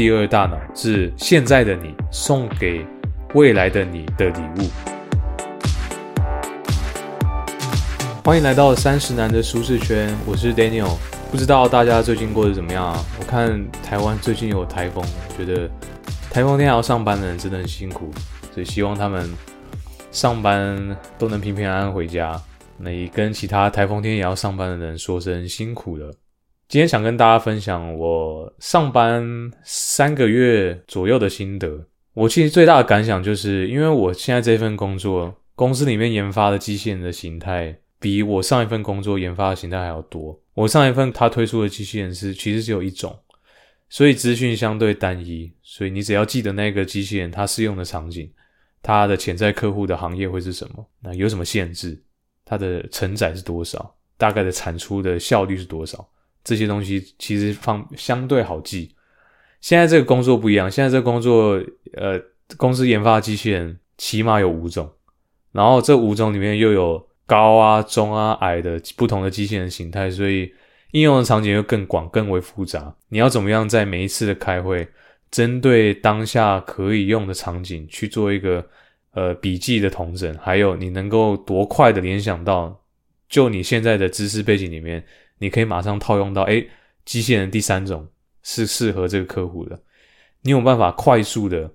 第二大脑是现在的你送给未来的你的礼物。欢迎来到三十男的舒适圈，我是 Daniel。不知道大家最近过得怎么样啊？我看台湾最近有台风，觉得台风天还要上班的人真的很辛苦，所以希望他们上班都能平平安安回家。那也跟其他台风天也要上班的人说声辛苦了。今天想跟大家分享我上班三个月左右的心得。我其实最大的感想就是，因为我现在这份工作，公司里面研发的机器人的形态，比我上一份工作研发的形态还要多。我上一份他推出的机器人是其实只有一种，所以资讯相对单一。所以你只要记得那个机器人它适用的场景，它的潜在客户的行业会是什么，那有什么限制，它的承载是多少，大概的产出的效率是多少。这些东西其实放相对好记。现在这个工作不一样，现在这个工作，呃，公司研发机器人起码有五种，然后这五种里面又有高啊、中啊、矮的不同的机器人形态，所以应用的场景又更广、更为复杂。你要怎么样在每一次的开会，针对当下可以用的场景去做一个呃笔记的同整，还有你能够多快的联想到，就你现在的知识背景里面。你可以马上套用到，哎，机器人第三种是适合这个客户的。你有办法快速的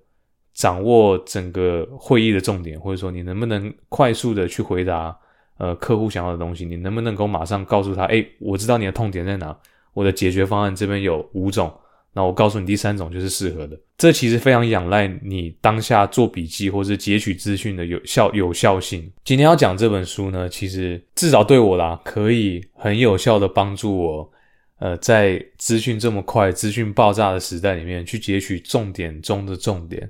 掌握整个会议的重点，或者说你能不能快速的去回答呃客户想要的东西？你能不能够马上告诉他，哎，我知道你的痛点在哪，我的解决方案这边有五种。那我告诉你，第三种就是适合的。这其实非常仰赖你当下做笔记或是截取资讯的有效有效性。今天要讲这本书呢，其实至少对我啦，可以很有效的帮助我，呃，在资讯这么快、资讯爆炸的时代里面，去截取重点中的重点，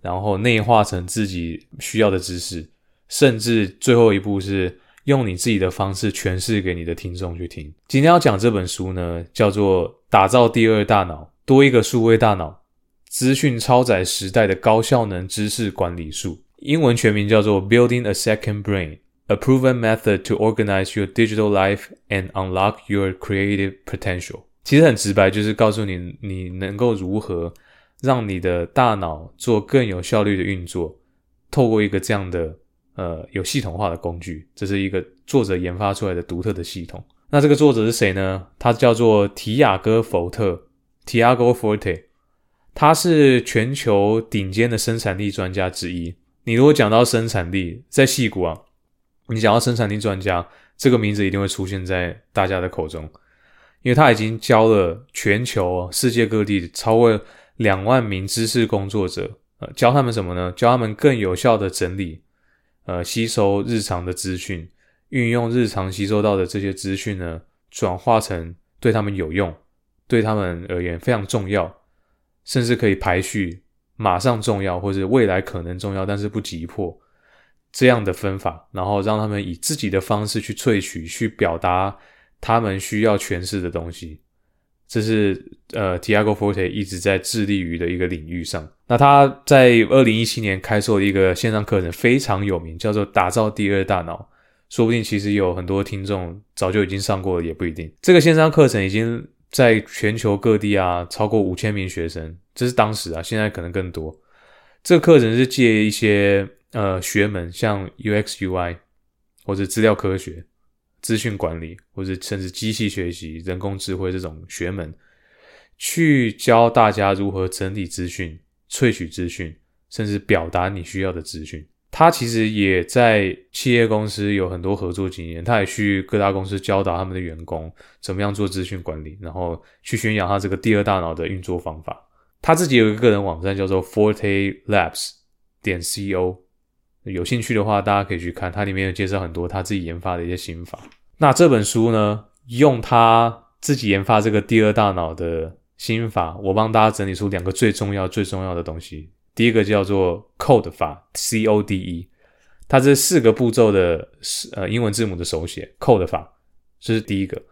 然后内化成自己需要的知识，甚至最后一步是用你自己的方式诠释给你的听众去听。今天要讲这本书呢，叫做《打造第二大脑》。多一个数位大脑，资讯超载时代的高效能知识管理术，英文全名叫做 Building a Second Brain: A Proven Method to Organize Your Digital Life and Unlock Your Creative Potential。其实很直白，就是告诉你你能够如何让你的大脑做更有效率的运作，透过一个这样的呃有系统化的工具。这是一个作者研发出来的独特的系统。那这个作者是谁呢？他叫做提亚戈·福特。Tiago Forte，他是全球顶尖的生产力专家之一。你如果讲到生产力，在戏骨啊，你讲到生产力专家，这个名字一定会出现在大家的口中，因为他已经教了全球世界各地超过两万名知识工作者，呃，教他们什么呢？教他们更有效的整理，呃，吸收日常的资讯，运用日常吸收到的这些资讯呢，转化成对他们有用。对他们而言非常重要，甚至可以排序马上重要或者未来可能重要，但是不急迫这样的分法，然后让他们以自己的方式去萃取、去表达他们需要诠释的东西。这是呃，Tiago Forte 一直在致力于的一个领域上。那他在二零一七年开设了一个线上课程非常有名，叫做“打造第二大脑”。说不定其实有很多听众早就已经上过了，也不一定。这个线上课程已经。在全球各地啊，超过五千名学生，这是当时啊，现在可能更多。这课程是借一些呃学门，像 UX/UI 或者资料科学、资讯管理，或者甚至机器学习、人工智慧这种学门，去教大家如何整理资讯、萃取资讯，甚至表达你需要的资讯。他其实也在企业公司有很多合作经验，他也去各大公司教导他们的员工怎么样做资讯管理，然后去宣扬他这个第二大脑的运作方法。他自己有一个个人网站叫做 Forte Labs 点 co，有兴趣的话大家可以去看，它里面有介绍很多他自己研发的一些心法。那这本书呢，用他自己研发这个第二大脑的心法，我帮大家整理出两个最重要、最重要的东西。第一个叫做 Code 法，C O D E，它这四个步骤的呃英文字母的手写，Code 法，这是第一个。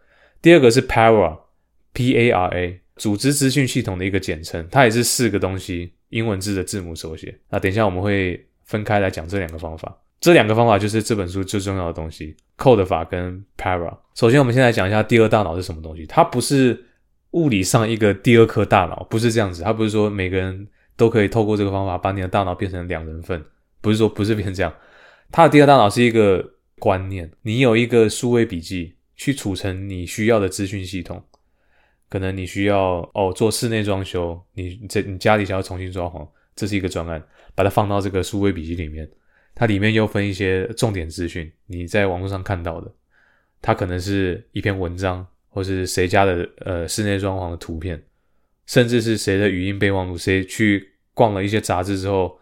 第二个是 Para，P A R A，组织资讯系统的一个简称，它也是四个东西英文字的字母手写。那等一下我们会分开来讲这两个方法，这两个方法就是这本书最重要的东西，Code 法跟 Para。首先我们先来讲一下第二大脑是什么东西，它不是物理上一个第二颗大脑，不是这样子。它不是说每个人都可以透过这个方法把你的大脑变成两人份，不是说不是变成这样。它的第二大脑是一个观念，你有一个数位笔记去储存你需要的资讯系统。可能你需要哦做室内装修，你这你家里想要重新装潢，这是一个专案，把它放到这个数位笔记里面。它里面又分一些重点资讯，你在网络上看到的，它可能是一篇文章，或是谁家的呃室内装潢的图片，甚至是谁的语音备忘录，谁去逛了一些杂志之后，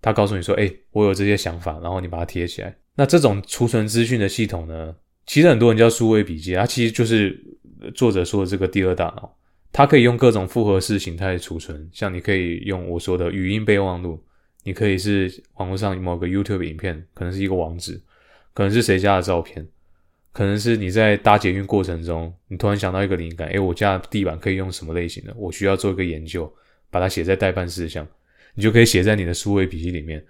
他告诉你说，哎，我有这些想法，然后你把它贴起来。那这种储存资讯的系统呢，其实很多人叫数位笔记，它其实就是。作者说的这个第二大脑，它可以用各种复合式形态储存，像你可以用我说的语音备忘录，你可以是网络上某个 YouTube 影片，可能是一个网址，可能是谁家的照片，可能是你在搭捷运过程中，你突然想到一个灵感，诶，我家地板可以用什么类型的，我需要做一个研究，把它写在代办事项，你就可以写在你的数位笔记里面。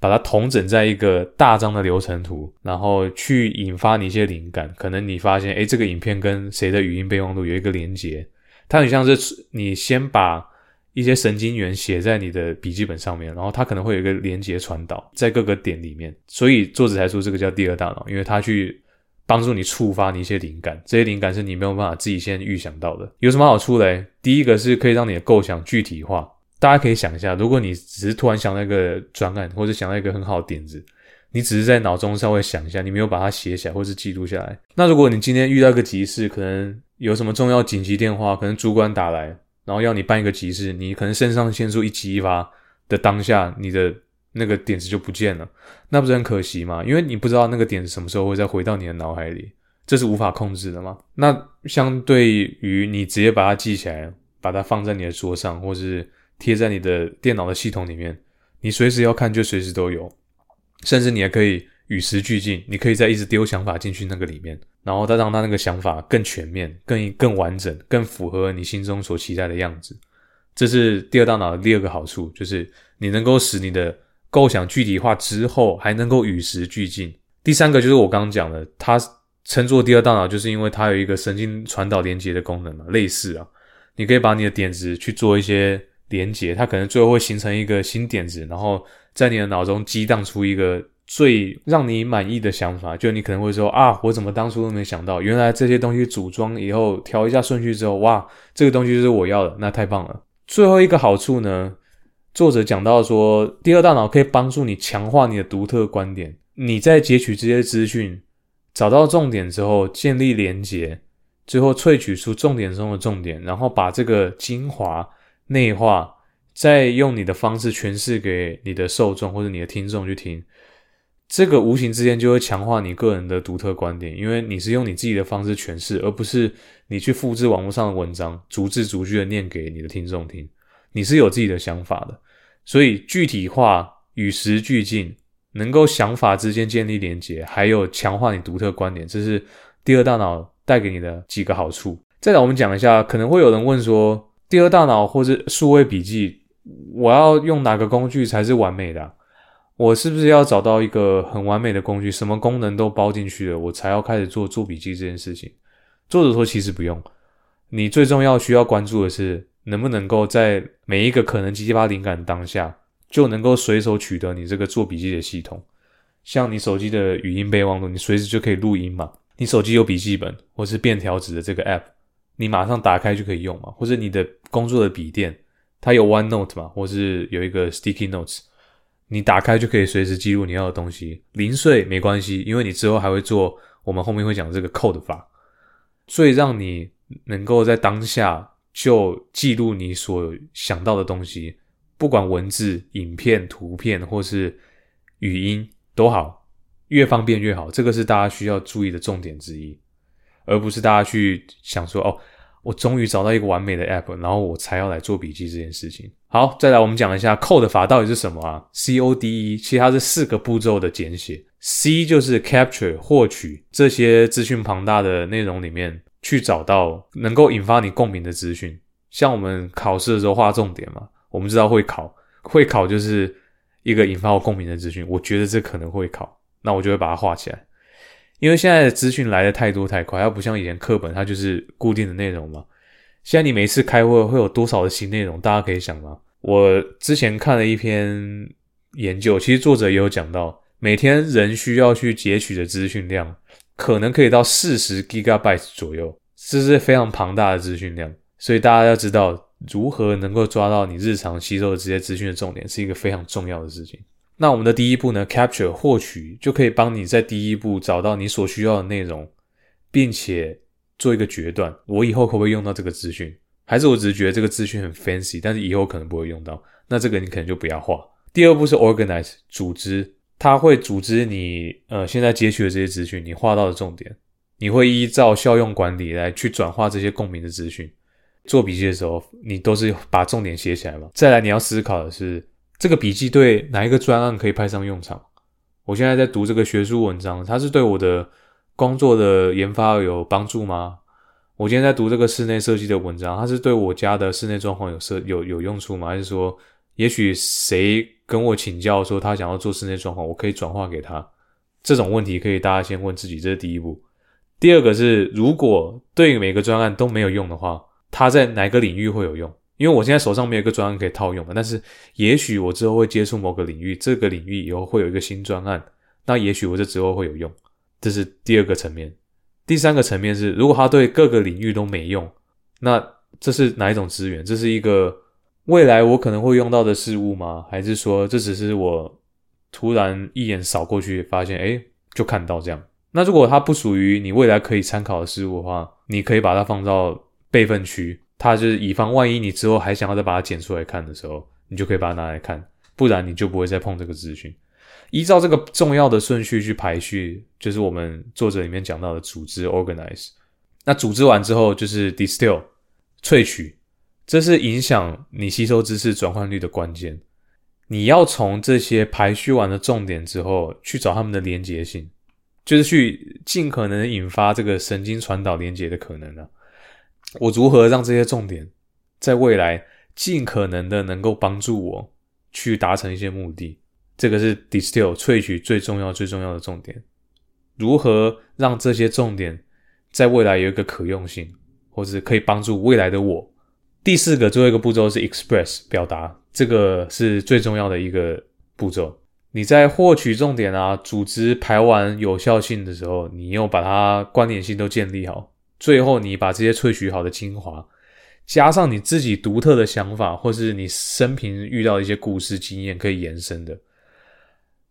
把它统整在一个大张的流程图，然后去引发你一些灵感。可能你发现，哎，这个影片跟谁的语音备忘录有一个连接，它很像是你先把一些神经元写在你的笔记本上面，然后它可能会有一个连接传导在各个点里面。所以作者才说这个叫第二大脑，因为它去帮助你触发你一些灵感，这些灵感是你没有办法自己先预想到的。有什么好处嘞？第一个是可以让你的构想具体化。大家可以想一下，如果你只是突然想到一个专案，或者想到一个很好的点子，你只是在脑中稍微想一下，你没有把它写起来或是记录下来。那如果你今天遇到一个急事，可能有什么重要紧急电话，可能主管打来，然后要你办一个急事，你可能肾上腺素一激发的当下，你的那个点子就不见了，那不是很可惜吗？因为你不知道那个点子什么时候会再回到你的脑海里，这是无法控制的吗？那相对于你直接把它记起来，把它放在你的桌上，或是贴在你的电脑的系统里面，你随时要看就随时都有，甚至你还可以与时俱进，你可以再一直丢想法进去那个里面，然后再让他那个想法更全面、更更完整、更符合你心中所期待的样子。这是第二大脑的第二个好处，就是你能够使你的构想具体化之后，还能够与时俱进。第三个就是我刚刚讲的，它称作第二大脑，就是因为它有一个神经传导连接的功能嘛，类似啊，你可以把你的点子去做一些。连接，它可能最后会形成一个新点子，然后在你的脑中激荡出一个最让你满意的想法。就你可能会说啊，我怎么当初都没想到，原来这些东西组装以后调一下顺序之后，哇，这个东西就是我要的，那太棒了。最后一个好处呢，作者讲到说，第二大脑可以帮助你强化你的独特观点。你在截取这些资讯，找到重点之后，建立连接，最后萃取出重点中的重点，然后把这个精华。内化，再用你的方式诠释给你的受众或者你的听众去听，这个无形之间就会强化你个人的独特观点，因为你是用你自己的方式诠释，而不是你去复制网络上的文章，逐字逐句的念给你的听众听。你是有自己的想法的，所以具体化、与时俱进，能够想法之间建立连接，还有强化你独特观点，这是第二大脑带给你的几个好处。再来，我们讲一下，可能会有人问说。第二大脑或者数位笔记，我要用哪个工具才是完美的？我是不是要找到一个很完美的工具，什么功能都包进去了，我才要开始做做笔记这件事情？作者说，其实不用。你最重要需要关注的是，能不能够在每一个可能激发灵感当下，就能够随手取得你这个做笔记的系统。像你手机的语音备忘录，你随时就可以录音嘛。你手机有笔记本或是便条纸的这个 app。你马上打开就可以用嘛，或者你的工作的笔电，它有 OneNote 嘛，或是有一个 Sticky Notes，你打开就可以随时记录你要的东西。零碎没关系，因为你之后还会做，我们后面会讲这个 Code 法，所以让你能够在当下就记录你所想到的东西，不管文字、影片、图片或是语音都好，越方便越好。这个是大家需要注意的重点之一。而不是大家去想说哦，我终于找到一个完美的 app，然后我才要来做笔记这件事情。好，再来我们讲一下 code 法到底是什么啊？C O D E，其实它是四个步骤的简写。C 就是 capture 获取这些资讯庞大的内容里面去找到能够引发你共鸣的资讯。像我们考试的时候画重点嘛，我们知道会考，会考就是一个引发我共鸣的资讯。我觉得这可能会考，那我就会把它画起来。因为现在的资讯来的太多太快，它不像以前课本，它就是固定的内容嘛。现在你每次开会会有多少的新内容？大家可以想吗？我之前看了一篇研究，其实作者也有讲到，每天人需要去截取的资讯量，可能可以到四十 gigabytes 左右，这是非常庞大的资讯量。所以大家要知道，如何能够抓到你日常吸收的这些资讯的重点，是一个非常重要的事情。那我们的第一步呢，capture 获取，就可以帮你在第一步找到你所需要的内容，并且做一个决断：我以后可不可以用到这个资讯？还是我只是觉得这个资讯很 fancy，但是以后可能不会用到，那这个你可能就不要画。第二步是 organize 组织，它会组织你呃现在截取的这些资讯，你画到的重点，你会依照效用管理来去转化这些共鸣的资讯。做笔记的时候，你都是把重点写起来嘛。再来你要思考的是，这个笔记对哪一个专案可以派上用场？我现在在读这个学术文章，它是对我的工作的研发有帮助吗？我今天在读这个室内设计的文章，它是对我家的室内状况有设有有用处吗？还是说，也许谁跟我请教说他想要做室内装潢，我可以转化给他？这种问题可以大家先问自己，这是第一步。第二个是，如果对每个专案都没有用的话，它在哪个领域会有用？因为我现在手上没有一个专案可以套用的，但是也许我之后会接触某个领域，这个领域以后会有一个新专案，那也许我这之后会有用。这是第二个层面。第三个层面是，如果它对各个领域都没用，那这是哪一种资源？这是一个未来我可能会用到的事物吗？还是说这只是我突然一眼扫过去发现，哎，就看到这样？那如果它不属于你未来可以参考的事物的话，你可以把它放到备份区，它就是以防万一你之后还想要再把它剪出来看的时候，你就可以把它拿来看，不然你就不会再碰这个资讯。依照这个重要的顺序去排序，就是我们作者里面讲到的组织 organize。那组织完之后就是 distill 萃取，这是影响你吸收知识转换率的关键。你要从这些排序完的重点之后，去找他们的连结性，就是去尽可能引发这个神经传导连结的可能呢。我如何让这些重点在未来尽可能的能够帮助我去达成一些目的？这个是 distill 萃取最重要最重要的重点，如何让这些重点在未来有一个可用性，或者可以帮助未来的我。第四个最后一个步骤是 express 表达，这个是最重要的一个步骤。你在获取重点啊、组织排完有效性的时候，你又把它关联性都建立好，最后你把这些萃取好的精华，加上你自己独特的想法，或是你生平遇到一些故事经验可以延伸的。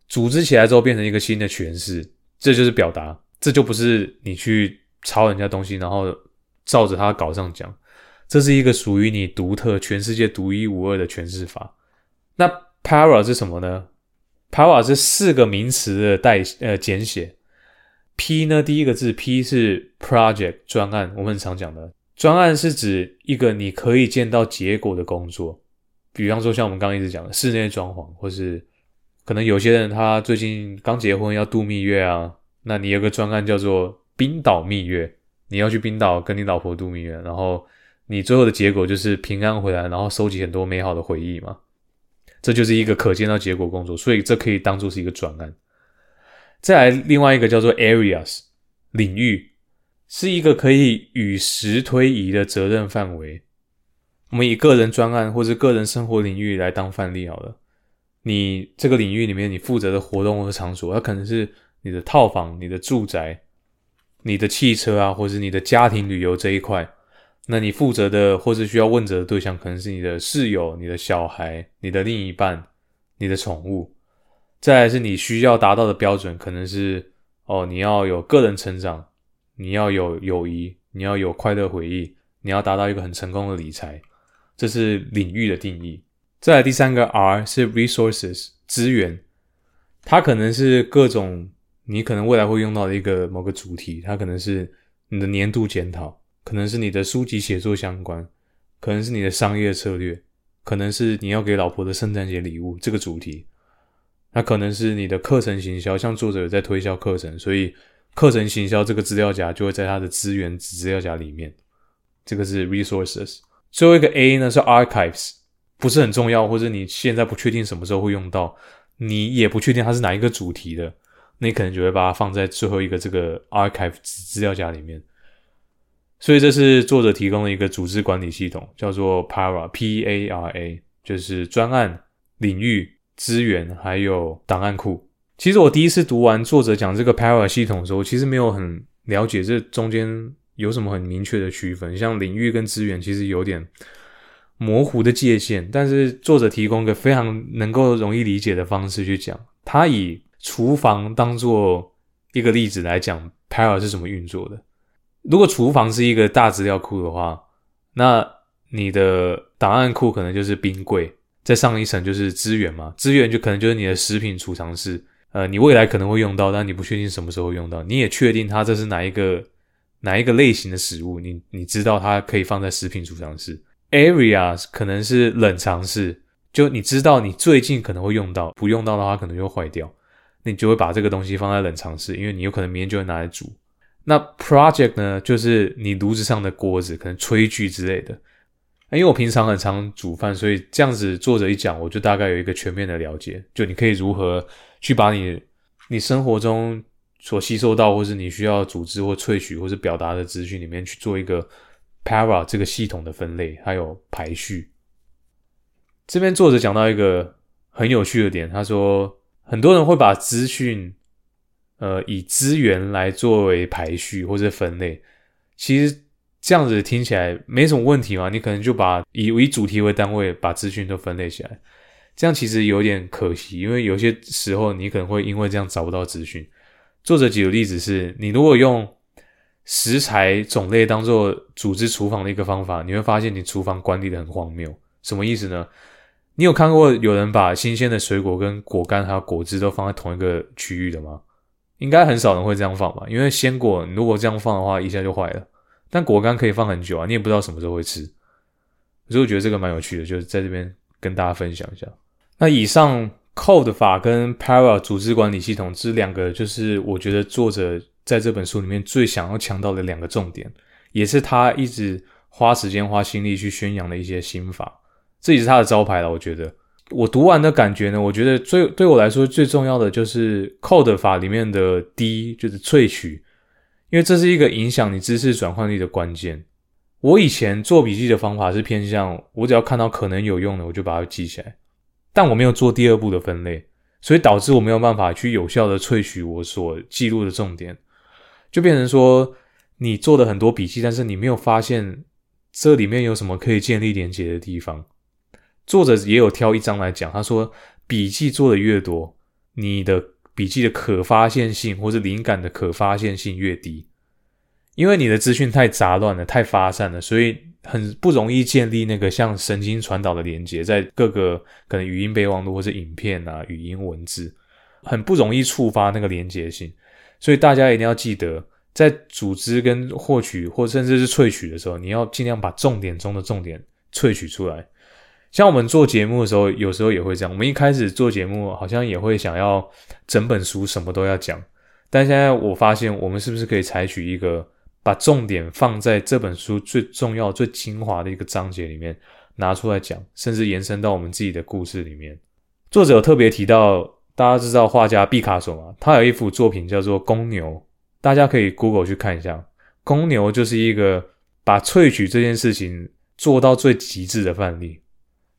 组织起来之后变成一个新的诠释，这就是表达，这就不是你去抄人家东西，然后照着他稿上讲，这是一个属于你独特、全世界独一无二的诠释法。那 Para 是什么呢？Para 是四个名词的代呃简写。P 呢，第一个字 P 是 Project 专案，我们很常讲的专案是指一个你可以见到结果的工作，比方说像我们刚刚一直讲的室内装潢，或是。可能有些人他最近刚结婚要度蜜月啊，那你有个专案叫做冰岛蜜月，你要去冰岛跟你老婆度蜜月，然后你最后的结果就是平安回来，然后收集很多美好的回忆嘛，这就是一个可见到结果工作，所以这可以当做是一个专案。再来另外一个叫做 areas 领域，是一个可以与时推移的责任范围。我们以个人专案或者个人生活领域来当范例好了。你这个领域里面，你负责的活动和场所，它可能是你的套房、你的住宅、你的汽车啊，或是你的家庭旅游这一块。那你负责的或是需要问责的对象，可能是你的室友、你的小孩、你的另一半、你的宠物。再来是你需要达到的标准，可能是哦，你要有个人成长，你要有友谊，你要有快乐回忆，你要达到一个很成功的理财。这是领域的定义。再来第三个 R 是 resources 资源，它可能是各种你可能未来会用到的一个某个主题，它可能是你的年度检讨，可能是你的书籍写作相关，可能是你的商业策略，可能是你要给老婆的圣诞节礼物这个主题，那可能是你的课程行销，像作者有在推销课程，所以课程行销这个资料夹就会在他的资源资料夹里面，这个是 resources。最后一个 A 呢是 archives。不是很重要，或者你现在不确定什么时候会用到，你也不确定它是哪一个主题的，那你可能就会把它放在最后一个这个 archive 资料夹里面。所以这是作者提供的一个组织管理系统，叫做 Para，P-A-R-A，就是专案、领域、资源还有档案库。其实我第一次读完作者讲这个 Para 系统的时候，其实没有很了解这中间有什么很明确的区分，像领域跟资源其实有点模糊的界限。但是作者提供一个非常能够容易理解的方式去讲，他以厨房当做一个例子来讲 Para 是怎么运作的。如果厨房是一个大资料库的话，那你的档案库可能就是冰柜，再上一层就是资源嘛，资源就可能就是你的食品储藏室，呃，你未来可能会用到，但你不确定什么时候用到，你也确定它这是哪一个哪一个类型的食物，你你知道它可以放在食品储藏室，area 可能是冷藏室，就你知道你最近可能会用到，不用到的话可能就坏掉，那你就会把这个东西放在冷藏室，因为你有可能明天就会拿来煮。那 project 呢，就是你炉子上的锅子，可能炊具之类的。因为我平常很常煮饭，所以这样子作者一讲，我就大概有一个全面的了解。就你可以如何去把你你生活中所吸收到，或是你需要组织或萃取或是表达的资讯里面去做一个 para 这个系统的分类，还有排序。这边作者讲到一个很有趣的点，他说很多人会把资讯。呃，以资源来作为排序或者分类，其实这样子听起来没什么问题嘛？你可能就把以以主题为单位，把资讯都分类起来，这样其实有点可惜，因为有些时候你可能会因为这样找不到资讯。作者举的例子是，你如果用食材种类当做组织厨房的一个方法，你会发现你厨房管理的很荒谬。什么意思呢？你有看过有人把新鲜的水果跟果干还有果汁都放在同一个区域的吗？应该很少人会这样放吧，因为鲜果如果这样放的话，一下就坏了。但果干可以放很久啊，你也不知道什么时候会吃。所以我觉得这个蛮有趣的，就是在这边跟大家分享一下。那以上 Code 法跟 Para 组织管理系统这两个，就是我觉得作者在这本书里面最想要强调的两个重点，也是他一直花时间花心力去宣扬的一些心法，这也是他的招牌了。我觉得。我读完的感觉呢？我觉得最对我来说最重要的就是 Code 法里面的 D，就是萃取，因为这是一个影响你知识转换力的关键。我以前做笔记的方法是偏向，我只要看到可能有用的，我就把它记起来，但我没有做第二步的分类，所以导致我没有办法去有效的萃取我所记录的重点，就变成说你做的很多笔记，但是你没有发现这里面有什么可以建立连接的地方。作者也有挑一章来讲，他说笔记做的越多，你的笔记的可发现性或者灵感的可发现性越低，因为你的资讯太杂乱了，太发散了，所以很不容易建立那个像神经传导的连接，在各个可能语音备忘录或者影片啊、语音文字，很不容易触发那个连接性，所以大家一定要记得，在组织跟获取或甚至是萃取的时候，你要尽量把重点中的重点萃取出来。像我们做节目的时候，有时候也会这样。我们一开始做节目，好像也会想要整本书什么都要讲。但现在我发现，我们是不是可以采取一个把重点放在这本书最重要、最精华的一个章节里面拿出来讲，甚至延伸到我们自己的故事里面？作者有特别提到，大家知道画家毕卡索吗？他有一幅作品叫做《公牛》，大家可以 Google 去看一下。公牛就是一个把萃取这件事情做到最极致的范例。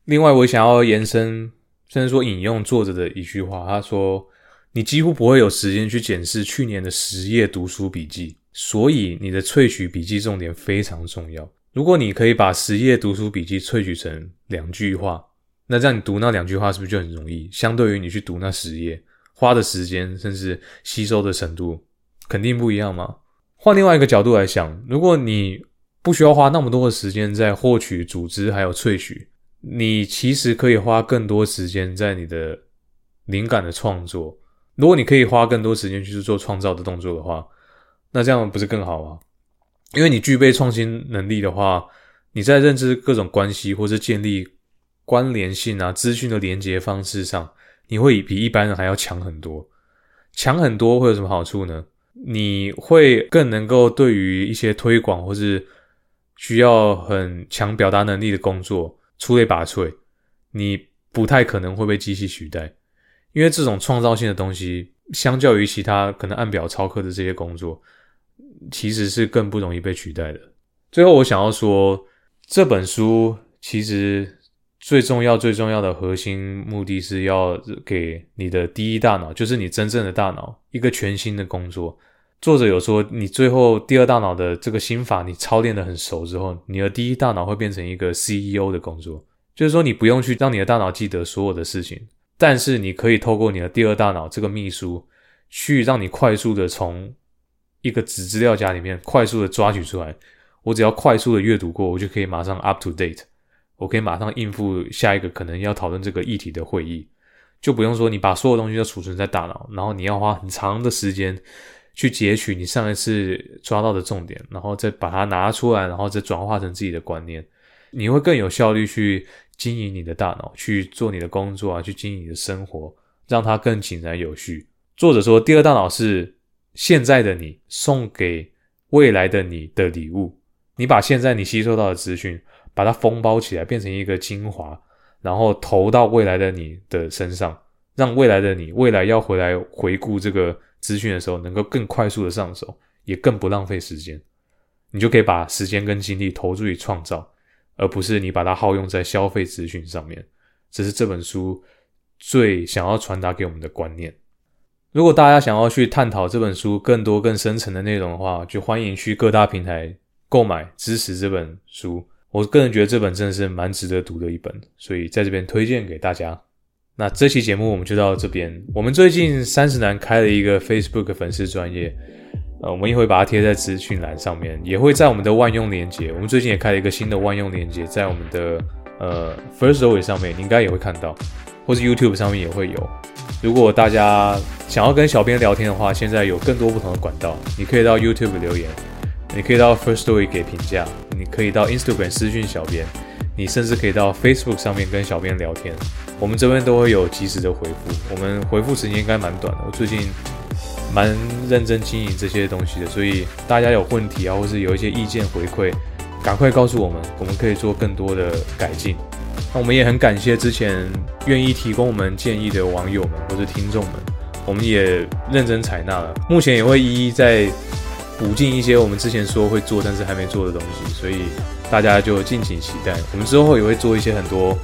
另外，我想要延伸，甚至说引用作者的一句话，他说：“你几乎不会有时间去检视去年的十页读书笔记，所以你的萃取笔记重点非常重要。如果你可以把十页读书笔记萃取成两句话，那这样你读那两句话是不是就很容易？相对于你去读那十页，花的时间甚至吸收的程度肯定不一样吗？换另外一个角度来想，如果你不需要花那么多的时间在获取、组织还有萃取。”你其实可以花更多时间在你的灵感的创作。如果你可以花更多时间去做创造的动作的话，那这样不是更好吗？因为你具备创新能力的话，你在认知各种关系或是建立关联性啊、资讯的连接方式上，你会比一般人还要强很多。强很多会有什么好处呢？你会更能够对于一些推广或是需要很强表达能力的工作。出类拔萃，你不太可能会被机器取代，因为这种创造性的东西，相较于其他可能按表操课的这些工作，其实是更不容易被取代的。最后，我想要说，这本书其实最重要、最重要的核心目的是要给你的第一大脑，就是你真正的大脑，一个全新的工作。作者有说，你最后第二大脑的这个心法，你操练的很熟之后，你的第一大脑会变成一个 CEO 的工作，就是说你不用去让你的大脑记得所有的事情，但是你可以透过你的第二大脑这个秘书，去让你快速的从一个纸资料夹里面快速的抓取出来。我只要快速的阅读过，我就可以马上 up to date，我可以马上应付下一个可能要讨论这个议题的会议，就不用说你把所有东西都储存在大脑，然后你要花很长的时间去截取你上一次抓到的重点，然后再把它拿出来，然后再转化成自己的观念，你会更有效率去经营你的大脑，去做你的工作啊，去经营你的生活，让它更井然有序。作者说，第二大脑是现在的你送给未来的你的礼物。你把现在你吸收到的资讯，把它封包起来，变成一个精华，然后投到未来的你的身上，让未来的你未来要回来回顾这个 资讯的时候，能够更快速的上手，也更不浪费时间。你就可以把时间跟精力投注于创造，而不是你把它耗用在消费资讯上面。这是这本书最想要传达给我们的观念。如果大家想要去探讨这本书更多更深层的内容的话，就欢迎去各大平台。购买支持这本书，我个人觉得这本真的是蛮值得读的一本，所以在这边推荐给大家。那这期节目我们就到这边。我们最近三十男开了一个 Facebook 粉丝专业，呃，我们也会把它贴在资讯栏上面，也会在我们的万用连接。我们最近也开了一个新的万用连接，在我们的呃 First Story 上面，你应该也会看到，或是 YouTube 上面也会有。如果大家想要跟小编聊天的话，现在有更多不同的管道，你可以到 YouTube 留言。你可以到 First Story 给评价，你可以到 Instagram 私讯小编，你甚至可以到 Facebook 上面跟小编聊天，我们这边都会有及时的回复。我们回复时间应该蛮短的，我最近蛮认真经营这些东西的，所以大家有问题啊，或是有一些意见回馈，赶快告诉我们，我们可以做更多的改进。那我们也很感谢之前愿意提供我们建议的网友们或者听众们，我们也认真采纳了，目前也会一一在。补进一些我们之前说会做但是还没做的东西，所以大家就敬请期待。我们之后也会做一些很多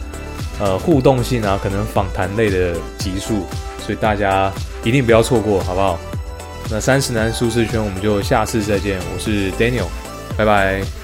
呃互动性啊，可能访谈类的集数，所以大家一定不要错过，好不好？那三十男舒适圈，我们就下次再见。我是 Daniel，拜拜。